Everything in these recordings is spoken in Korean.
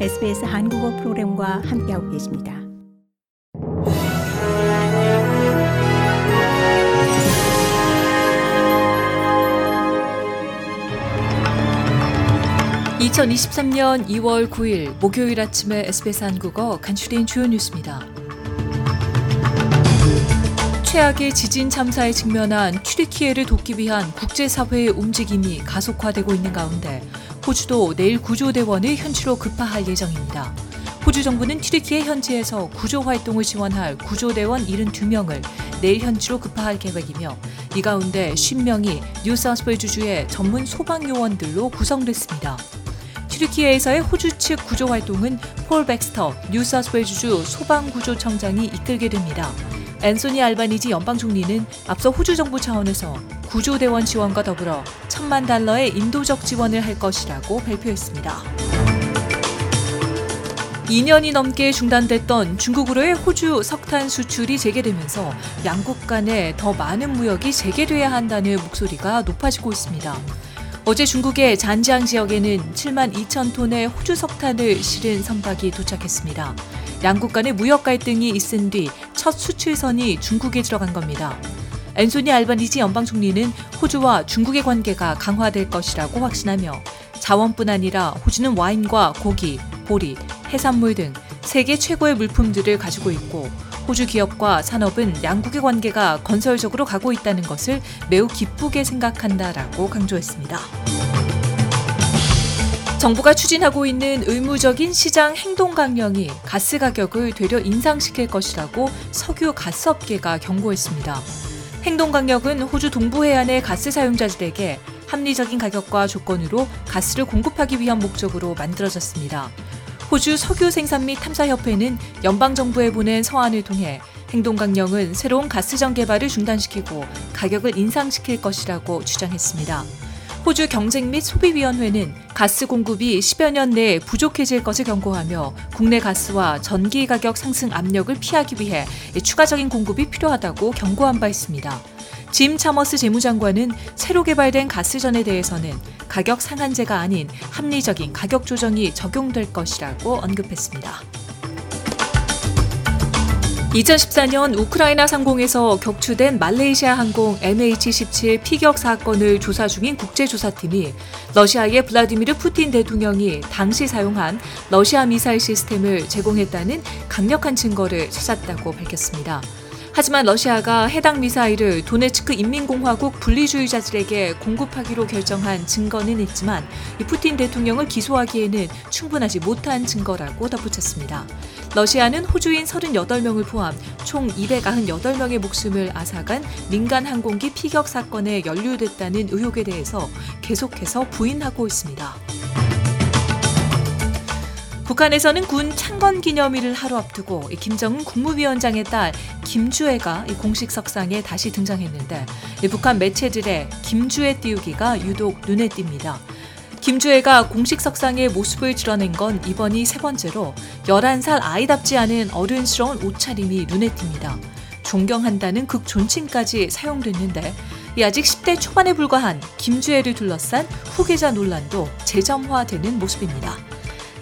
SBS 한국어 프로그램과 함께하고 계십니다. (2023년 2월 9일) 목요일 아침에 SBS 한국어 간추린 주요 뉴스입니다. 최악의 지진 참사에 직면한 튀르키예를 돕기 위한 국제사회의 움직임이 가속화되고 있는 가운데 호주도 내일 구조대원을 현지로 급파할 예정입니다. 호주 정부는 튀르키예 현지에서 구조 활동을 지원할 구조대원 72명을 내일 현지로 급파할 계획이며 이 가운데 10명이 뉴사우스웨일 주주의 전문 소방 요원들로 구성됐습니다. 튀르키예에서의 호주 측 구조 활동은 폴 백스터 뉴사우스웨일 주주 소방구조청장이 이끌게 됩니다. 앤소니 알바니지 연방 총리는 앞서 호주 정부 차원에서 구조대원 지원과 더불어 천만 달러의 인도적 지원을 할 것이라고 발표했습니다. 2년이 넘게 중단됐던 중국으로의 호주 석탄 수출이 재개되면서 양국 간에 더 많은 무역이 재개돼야 한다는 목소리가 높아지고 있습니다. 어제 중국의 잔지앙 지역에는 7만 2천 톤의 호주 석탄을 실은 선박이 도착했습니다. 양국 간의 무역 갈등이 있은 뒤 첫 수출선이 중국에 들어간 겁니다. 앤소니 알바니지 연방 총리는 호주와 중국의 관계가 강화될 것이라고 확신하며 자원뿐 아니라 호주는 와인과 고기, 보리, 해산물 등 세계 최고의 물품들을 가지고 있고 호주 기업과 산업은 양국의 관계가 건설적으로 가고 있다는 것을 매우 기쁘게 생각한다라고 강조했습니다. 정부가 추진하고 있는 의무적인 시장 행동 강령이 가스 가격을 되려 인상시킬 것이라고 석유 가스업계가 경고했습니다. 행동 강령은 호주 동부 해안의 가스 사용자들에게 합리적인 가격과 조건으로 가스를 공급하기 위한 목적으로 만들어졌습니다. 호주 석유 생산 및 탐사협회는 연방정부에 보낸 서한을 통해 행동 강령은 새로운 가스전 개발을 중단시키고 가격을 인상시킬 것이라고 주장했습니다. 호주 경쟁 및 소비위원회는 가스 공급이 10여 년 내에 부족해질 것을 경고하며 국내 가스와 전기 가격 상승 압력을 피하기 위해 추가적인 공급이 필요하다고 경고한 바 있습니다. 짐 차머스 재무장관은 새로 개발된 가스전에 대해서는 가격 상한제가 아닌 합리적인 가격 조정이 적용될 것이라고 언급했습니다. 2014년 우크라이나 상공에서 격추된 말레이시아 항공 MH17 피격 사건을 조사 중인 국제조사팀이 러시아의 블라디미르 푸틴 대통령이 당시 사용한 러시아 미사일 시스템을 제공했다는 강력한 증거를 찾았다고 밝혔습니다. 하지만 러시아가 해당 미사일을 도네츠크 인민공화국 분리주의자들에게 공급하기로 결정한 증거는 있지만 푸틴 대통령을 기소하기에는 충분하지 못한 증거라고 덧붙였습니다. 러시아는 호주인 38명을 포함 총 298명의 목숨을 앗아간 민간 항공기 피격 사건에 연루됐다는 의혹에 대해서 계속해서 부인하고 있습니다. 북한에서는 군 창건 기념일을 하루 앞두고 김정은 국무위원장의 딸 김주애가 공식 석상에 다시 등장했는데 북한 매체들의 김주애 띄우기가 유독 눈에 띕니다. 김주애가 공식 석상의 모습을 드러낸 건 이번이 세 번째로 11살 아이답지 않은 어른스러운 옷차림이 눈에 띕니다. 존경한다는 극존칭까지 사용됐는데 아직 10대 초반에 불과한 김주애를 둘러싼 후계자 논란도 재점화되는 모습입니다.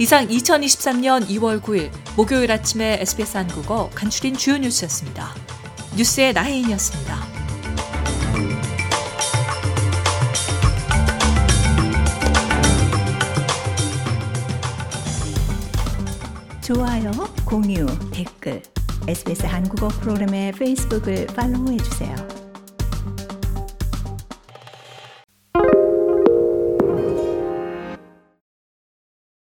이상 2023년 2월 9일 목요일 아침에 SBS 한국어 간추린 주요 뉴스였습니다. 뉴스의 나혜인이었습니다. SBS 한국어 프로그램의 페이스북을 팔로우해 주세요.